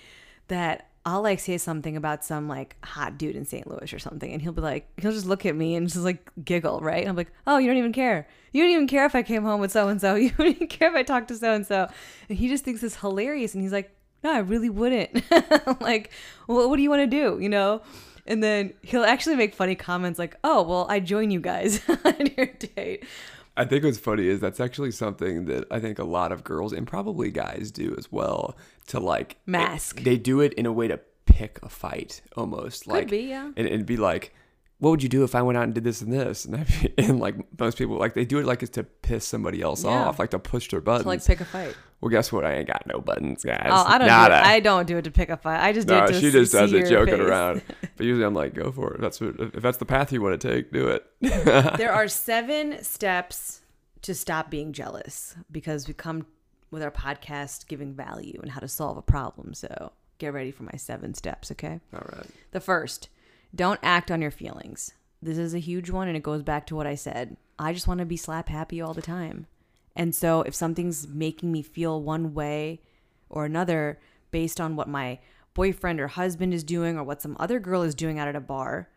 Speaker 2: that I'll like say something about some like hot dude in St. Louis or something, and he'll be like, he'll just look at me and just like giggle, right? And I'm like, oh, you don't even care. You don't even care if I came home with so and so. You don't even care if I talked to so and so. And he just thinks it's hilarious, and he's like, no, I really wouldn't. like, well, what do you want to do? You know? And then he'll actually make funny comments like, oh, well, I join you guys on your date.
Speaker 3: I think what's funny is that's actually something that I think a lot of girls and probably guys do as well to like
Speaker 2: Mask.
Speaker 3: They do it in a way to pick a fight almost. like
Speaker 2: be, yeah.
Speaker 3: And it'd be like, what would you do if I went out and did this and this? And, be, and like most people, like they do it like it's to piss somebody else
Speaker 2: Yeah.
Speaker 3: off, like to push their buttons.
Speaker 2: To like pick a fight.
Speaker 3: well, guess what? I ain't got no buttons, guys.
Speaker 2: Oh, I don't. Do it. I don't do it to pick a fight. I just do
Speaker 3: no,
Speaker 2: it to
Speaker 3: she just does it joking
Speaker 2: face.
Speaker 3: around. But usually I'm like, go for it. If that's what, if that's the path you want to take, do it.
Speaker 2: there are seven steps to stop being jealous because we come with our podcast giving value and how to solve a problem. So get ready for my seven steps, okay?
Speaker 3: All right.
Speaker 2: The first, don't act on your feelings. This is a huge one and it goes back to what I said. I just want to be slap happy all the time. And so if something's making me feel one way or another based on what my boyfriend or husband is doing or what some other girl is doing out at a bar,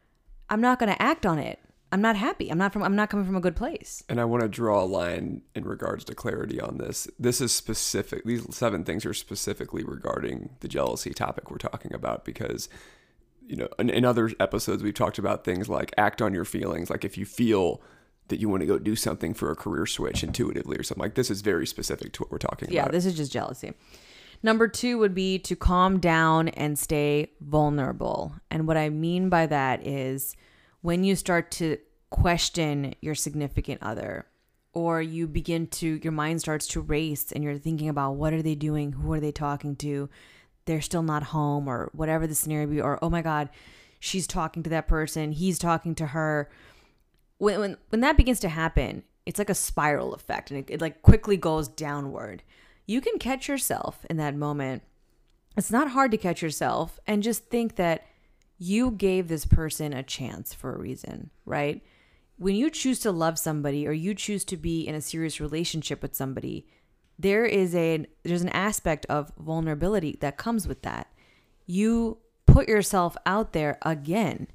Speaker 2: I'm not going to act on it. I'm not happy. I'm not from I'm not coming from a good place.
Speaker 3: And I want to draw a line in regards to clarity on this. This is specific. These seven things are specifically regarding the jealousy topic we're talking about because, you know, in, in other episodes we've talked about things like act on your feelings. Like if you feel that you want to go do something for a career switch intuitively or something like this is very specific to what we're talking
Speaker 2: Yeah,
Speaker 3: about.
Speaker 2: Yeah, this is just jealousy. Number two would be to calm down and stay vulnerable. And what I mean by that is when you start to question your significant other, or you begin to, your mind starts to race and you're thinking about what are they doing? Who are they talking to? They're still not home, or whatever the scenario be, or oh my God, she's talking to that person, he's talking to her when when, when that begins to happen, it's like a spiral effect and it, it like quickly goes downward. You can catch yourself in that moment. It's not hard to catch yourself and just think that you gave this person a chance for a reason, right? When you choose to love somebody or you choose to be in a serious relationship with somebody, there is a there's an aspect of vulnerability that comes with that. You put yourself out there again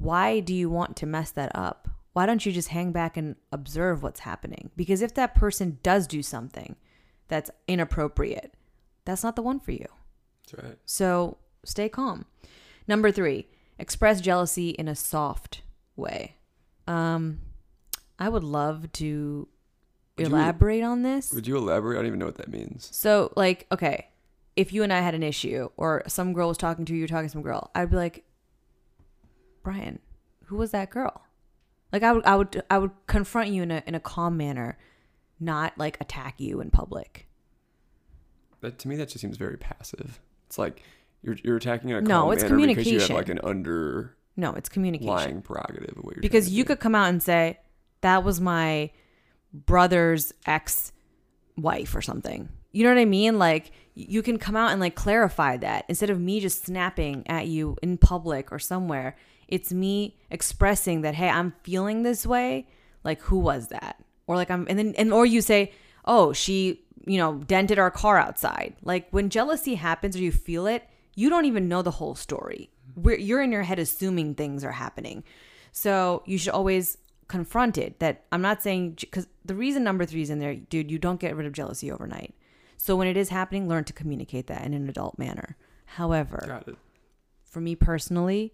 Speaker 2: why do you want to mess that up? Why don't you just hang back and observe what's happening? Because if that person does do something that's inappropriate, that's not the one for you.
Speaker 3: That's right.
Speaker 2: So stay calm. Number three, express jealousy in a soft way. Um, I would love to
Speaker 3: Would you-
Speaker 2: elaborate on this.
Speaker 3: Would you elaborate? I don't even know what that means.
Speaker 2: So, like, okay, if you and I had an issue, or some girl was talking to you, you're talking to some girl, I'd be like, Brian, who was that girl? Like, I would, I would, I would confront you in a in a calm manner, not like attack you in public.
Speaker 3: That to me, that just seems very passive. It's like you're you're attacking in a
Speaker 2: No,
Speaker 3: calm
Speaker 2: it's
Speaker 3: manner because you have
Speaker 2: communication.
Speaker 3: like an under
Speaker 2: No, it's communication.
Speaker 3: prerogative of what you're
Speaker 2: because you
Speaker 3: do.
Speaker 2: could come out and say that was my brother's ex wife or something. You know what i mean? Like you can come out and like clarify that. Instead of me just snapping at you in public or somewhere it's me expressing that hey i'm feeling this way. Like who was that? Or like i'm and then and or you say oh she you know dented our car outside. Like when jealousy happens or you feel it you don't even know the whole story. We're, you're in your head assuming things are happening. So you should always confront it that I'm not saying because the reason number three is in there, dude, you don't get rid of jealousy overnight. So when it is happening, learn to communicate that in an adult manner. However,
Speaker 3: Got it.
Speaker 2: for me personally,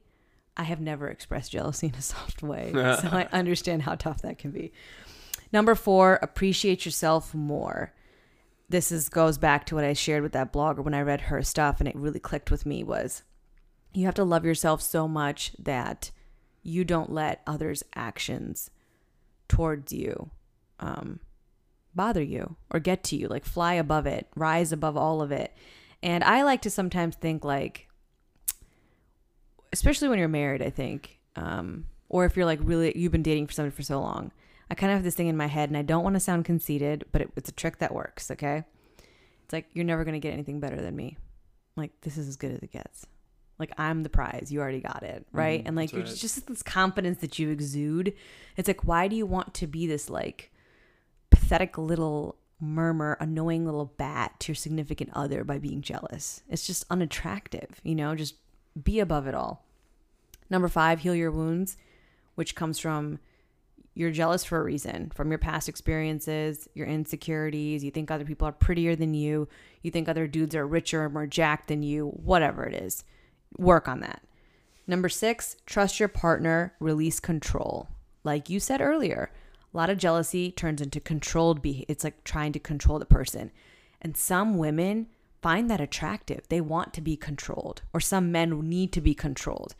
Speaker 2: I have never expressed jealousy in a soft way. so I understand how tough that can be. Number four, appreciate yourself more. This is goes back to what I shared with that blogger when I read her stuff and it really clicked with me was you have to love yourself so much that you don't let others' actions towards you um, bother you or get to you. Like fly above it, rise above all of it. And I like to sometimes think like, especially when you're married, I think, um, or if you're like really you've been dating for somebody for so long. I kind of have this thing in my head, and I don't want to sound conceited, but it, it's a trick that works. Okay, it's like you're never gonna get anything better than me. Like this is as good as it gets. Like I'm the prize. You already got it, right?
Speaker 3: Mhm,
Speaker 2: and like you're
Speaker 3: right.
Speaker 2: just, just this confidence that you exude. It's like why do you want to be this like pathetic little murmur annoying little bat to your significant other by being jealous. It's just unattractive, you know, just be above it all. Number five, heal your wounds, which comes from you're jealous for a reason from your past experiences, your insecurities. You think other people are prettier than you. You think other dudes are richer or more jacked than you, whatever it is. Work on that. Number six, trust your partner, release control. Like you said earlier, a lot of jealousy turns into controlled behavior. It's like trying to control the person. And some women find that attractive. They want to be controlled, or some men need to be controlled.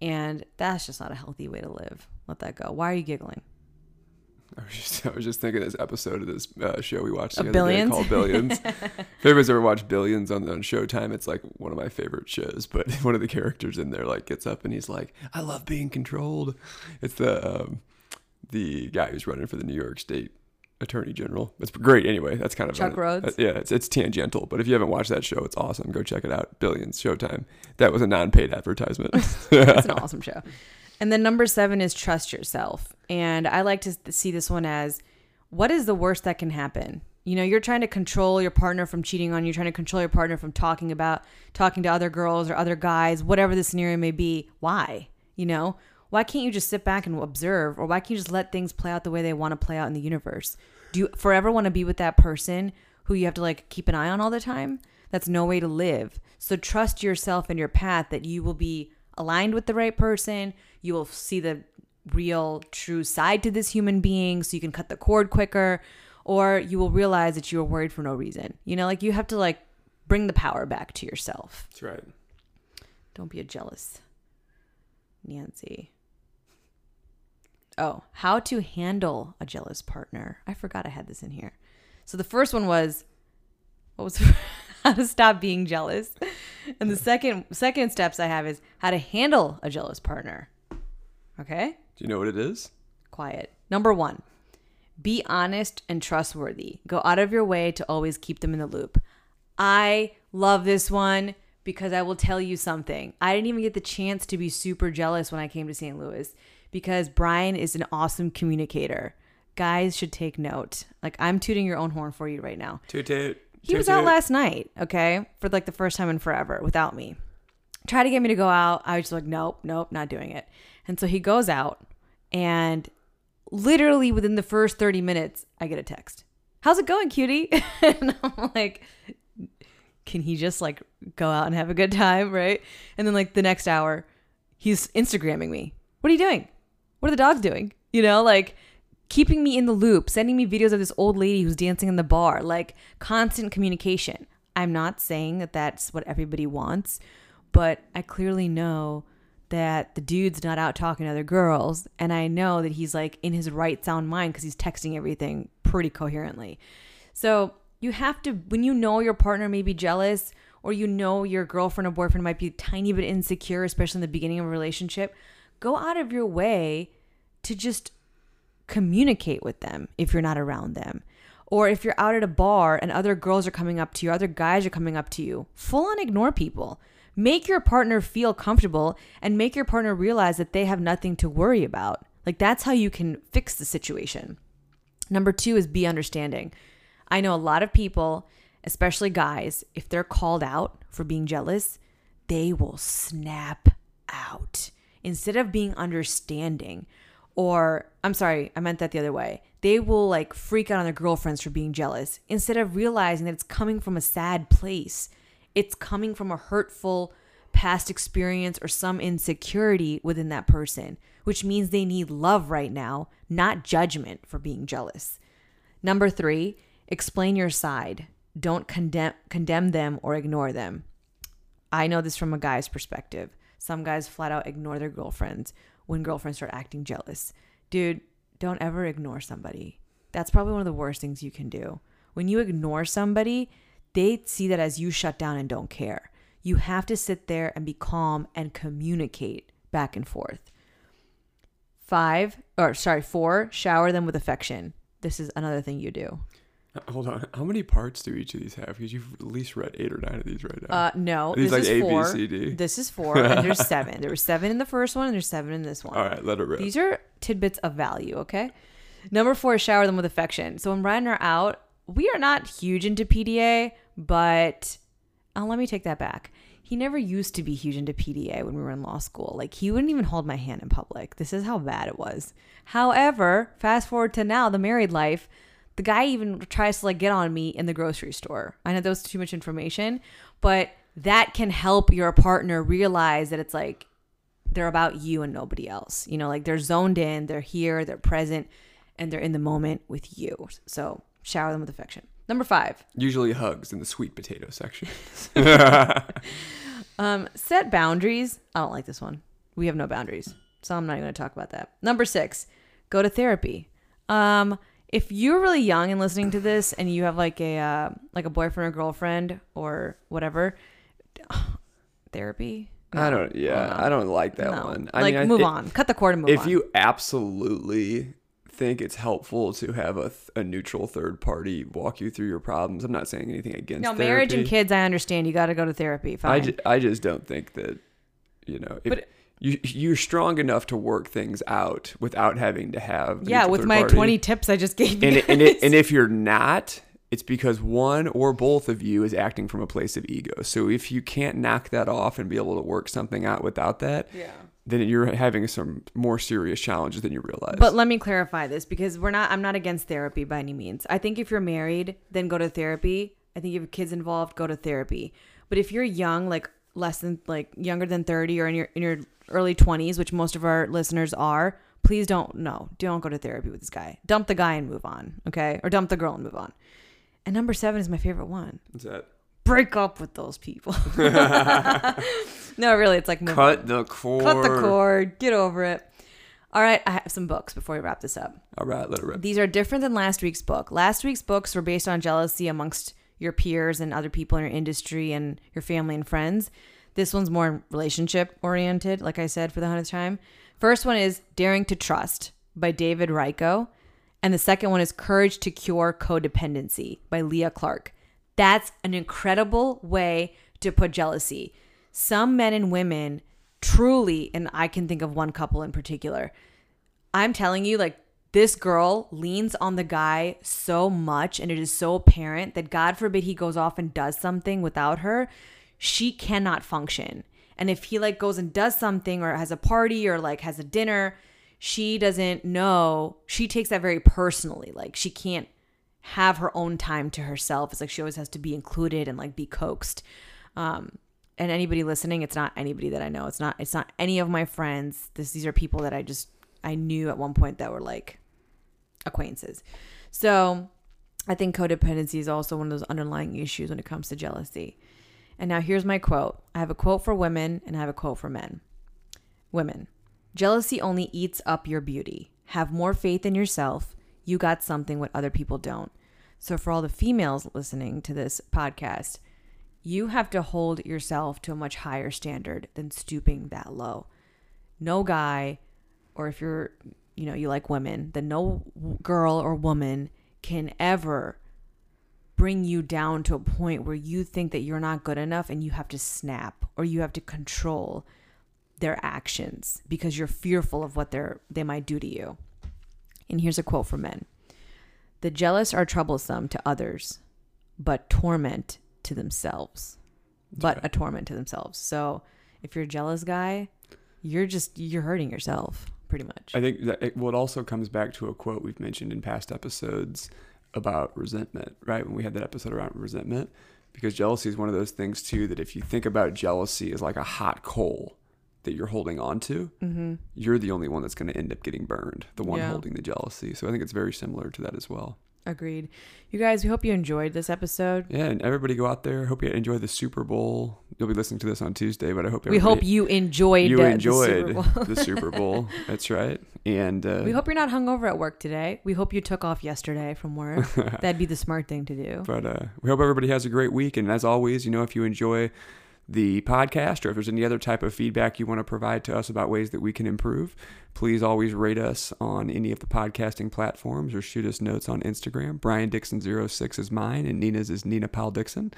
Speaker 2: And that's just not a healthy way to live. Let that go. Why are you giggling?
Speaker 3: I was just I was just thinking this episode of this uh, show we watched the other
Speaker 2: Billions?
Speaker 3: day called Billions. if anybody's ever watched Billions on, on Showtime, it's like one of my favorite shows. But one of the characters in there like gets up and he's like, "I love being controlled." It's the um, the guy who's running for the New York State Attorney General. It's great. Anyway, that's kind of
Speaker 2: Chuck
Speaker 3: a-
Speaker 2: Rhoades?
Speaker 3: uh, yeah, it's it's tangential. But if you haven't watched that show, it's awesome. Go check it out. Billions Showtime. That was a non-paid advertisement.
Speaker 2: It's an awesome show. And then number seven is trust yourself. And I like to see this one as what is the worst that can happen? You know, you're trying to control your partner from cheating on you, trying to control your partner from talking about talking to other girls or other guys, whatever the scenario may be. Why? You know, why can't you just sit back and observe, or why can't you just let things play out the way they want to play out in the universe? Do you forever want to be with that person who you have to like keep an eye on all the time? That's no way to live. So trust yourself and your path that you will be aligned with the right person. You will see the real, true side to this human being so you can cut the cord quicker, or you will realize that you were worried for no reason. You know, like you have to like bring the power back to yourself.
Speaker 3: that's right.
Speaker 2: Don't be a jealous Nancy. Oh, how to handle a jealous partner. I forgot I had this in here. So the first one was what was how to stop being jealous. And the second second steps I have is how to handle a jealous partner. Okay?
Speaker 3: Do you know what it is?
Speaker 2: quiet. Number one, be honest and trustworthy. Go out of your way to always keep them in the loop. I love this one because I will tell you something. I didn't even get the chance to be super jealous when I came to St. Louis because Brian is an awesome communicator. Guys should take note. Like I'm tooting your own horn for you right now.
Speaker 3: Toot toot.
Speaker 2: He was out last night, okay, for like the first time in forever without me. Tried to get me to go out. I was just like, nope, nope, not doing it. And so he goes out, and literally within the first 30 minutes, I get a text. How's it going, cutie? and I'm like, can he just like go out and have a good time, right? And then like the next hour, he's Instagramming me. What are you doing? What are the dogs doing? You know, like keeping me in the loop, sending me videos of this old lady who's dancing in the bar, like constant communication. I'm not saying that that's what everybody wants, but I clearly know that the dude's not out talking to other girls, and I know that he's like in his right sound mind because he's texting everything pretty coherently. So you have to, when you know your partner may be jealous, or you know your girlfriend or boyfriend might be tiny bit insecure, especially in the beginning of a relationship, go out of your way to just communicate with them if you're not around them. Or if you're out at a bar and other girls are coming up to you, other guys are coming up to you, full on ignore people. Make your partner feel comfortable and make your partner realize that they have nothing to worry about. Like that's how you can fix the situation. Number two is be understanding. I know a lot of people, especially guys, if they're called out for being jealous, they will snap out instead of being understanding. Or, I'm sorry, I meant that the other way. They will like freak out on their girlfriends for being jealous instead of realizing that it's coming from a sad place. It's coming from a hurtful past experience or some insecurity within that person, which means they need love right now, not judgment for being jealous. Number three, explain your side. Don't condemn condemn them or ignore them. I know this from a guy's perspective. Some guys flat out ignore their girlfriends when girlfriends start acting jealous. Dude, don't ever ignore somebody. That's probably one of the worst things you can do. When you ignore somebody, they see that as you shut down and don't care. You have to sit there and be calm and communicate back and forth. Five, or sorry, four, shower them with affection. This is another thing you do.
Speaker 3: Hold on. How many parts do each of these have? Because you've at least read eight or nine of these right now.
Speaker 2: Uh, no,
Speaker 3: Are these
Speaker 2: this
Speaker 3: like
Speaker 2: is
Speaker 3: A, B,
Speaker 2: four.
Speaker 3: C, D?
Speaker 2: This is four, and there's seven. There were seven in the first one, and there's seven in this one.
Speaker 3: All right, let it rip.
Speaker 2: These are tidbits of value, okay? Number four, shower them with affection. So when Brian and I are out, we are not huge into PDA, but oh, let me take that back. He never used to be huge into PDA when we were in law school. Like he wouldn't even hold my hand in public. This is how bad it was. However, fast forward to now, the married life, the guy even tries to like get on me in the grocery store. I know that was too much information, but that can help your partner realize that it's like they're about you and nobody else. You know, like they're zoned in, they're here, they're present, and they're in the moment with you. So shower them with affection. Number five,
Speaker 3: Usually hugs in the sweet potato section.
Speaker 2: um, set boundaries. I don't like this one. We have no boundaries, so I'm not going to talk about that. Number six, go to therapy. Um, if you're really young and listening to this, and you have like a uh, like a boyfriend or girlfriend or whatever, therapy.
Speaker 3: I don't. Yeah,
Speaker 2: No.
Speaker 3: I don't like that
Speaker 2: No.
Speaker 3: one. I
Speaker 2: like
Speaker 3: mean, I-
Speaker 2: move
Speaker 3: it-
Speaker 2: on. Cut the cord and move on.
Speaker 3: If
Speaker 2: on.
Speaker 3: you absolutely think it's helpful to have a, th- a neutral third party walk you through your problems, I'm not saying anything against.
Speaker 2: no marriage and kids, I understand. You got to go to therapy. Fine.
Speaker 3: I, ju- I just don't think that you know if
Speaker 2: But-
Speaker 3: you you're strong enough to work things out without having to have
Speaker 2: yeah, with my
Speaker 3: party.
Speaker 2: 20 tips I just gave you.
Speaker 3: and and, it, and if you're not it's because one or both of you is acting from a place of ego so if you can't knock that off and be able to work something out without that
Speaker 2: yeah.
Speaker 3: then you're having some more serious challenges than you realize
Speaker 2: But let me clarify this because we're not I'm not against therapy by any means. I think if you're married, then go to therapy. I think if you have kids involved, go to therapy. But if you're young, like less than like younger than 30 or in your in your early 20s, which most of our listeners are, please don't no, don't go to therapy with this guy. Dump the guy and move on, okay? Or dump the girl and move on. And number 7 is my favorite one.
Speaker 3: What's that?
Speaker 2: Break up with those people. no, really, it's like move on.
Speaker 3: cut the cord
Speaker 2: Cut the cord. Get over it. All right, I have some books before we wrap this up.
Speaker 3: all right let it rip
Speaker 2: These are different than last week's book. Last week's books were based on jealousy amongst your peers and other people in your industry and your family and friends. This one's more relationship oriented, like I said for the hundredth time. First one is Daring to Trust by David Richo. And the second one is Courage to Cure Codependency by Leah Clark. That's an incredible way to put jealousy. Some men and women truly, and I can think of one couple in particular, I'm telling you, like, this girl leans on the guy so much, and it is so apparent that God forbid he goes off and does something without her, she cannot function. And if he like goes and does something or has a party or like has a dinner, she doesn't know. She takes that very personally. Like, she can't have her own time to herself. It's like she always has to be included and like be coaxed. Um, and anybody listening, it's not anybody that I know. It's not. It's not any of my friends. This these are people that I just I knew at one point that were like acquaintances. So I think codependency is also one of those underlying issues when it comes to jealousy. And now here's my quote. I have a quote for women and I have a quote for men. Women, jealousy only eats up your beauty. Have more faith in yourself. You got something what other people don't. So for all the females listening to this podcast, you have to hold yourself to a much higher standard than stooping that low. No guy, or if you're, you know, you like women, then no girl or woman can ever bring you down to a point where you think that you're not good enough and you have to snap or you have to control their actions because you're fearful of what they're they might do to you. And here's a quote from men. The jealous are troublesome to others, but torment to themselves. but a torment to themselves. So if you're a jealous guy, you're just you're hurting yourself pretty much.
Speaker 3: I think that it, it also comes back to a quote we've mentioned in past episodes about resentment, right? When we had that episode around resentment, because jealousy is one of those things too that if you think about jealousy as like a hot coal that you're holding on to,
Speaker 2: mm-hmm.
Speaker 3: you're the only one that's going to end up getting burned, the one
Speaker 2: Yeah.
Speaker 3: holding the jealousy. So I think it's very similar to that as well.
Speaker 2: Agreed. You guys, we hope you enjoyed this episode.
Speaker 3: Yeah, and everybody go out there. Hope you enjoy the Super Bowl. You'll be listening to this on Tuesday, but I hope
Speaker 2: We hope you enjoyed
Speaker 3: you enjoyed
Speaker 2: the Super Bowl.
Speaker 3: the Super Bowl. That's right. And uh,
Speaker 2: we hope you're not hungover at work today. We hope you took off yesterday from work. That'd be the smart thing to do.
Speaker 3: But uh, we hope everybody has a great week. And as always, you know, if you enjoy the podcast or if there's any other type of feedback you want to provide to us about ways that we can improve, please always rate us on any of the podcasting platforms or shoot us notes on Instagram. Brian Dixon06 is mine and Nina's is Nina Powell Dixon.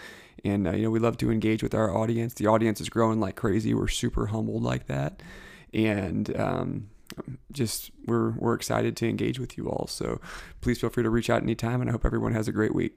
Speaker 3: And, uh, you know, we love to engage with our audience. The audience is growing like crazy. We're super humbled like that. And, um, just we're we're excited to engage with you all. So please feel free to reach out anytime, and I hope everyone has a great week.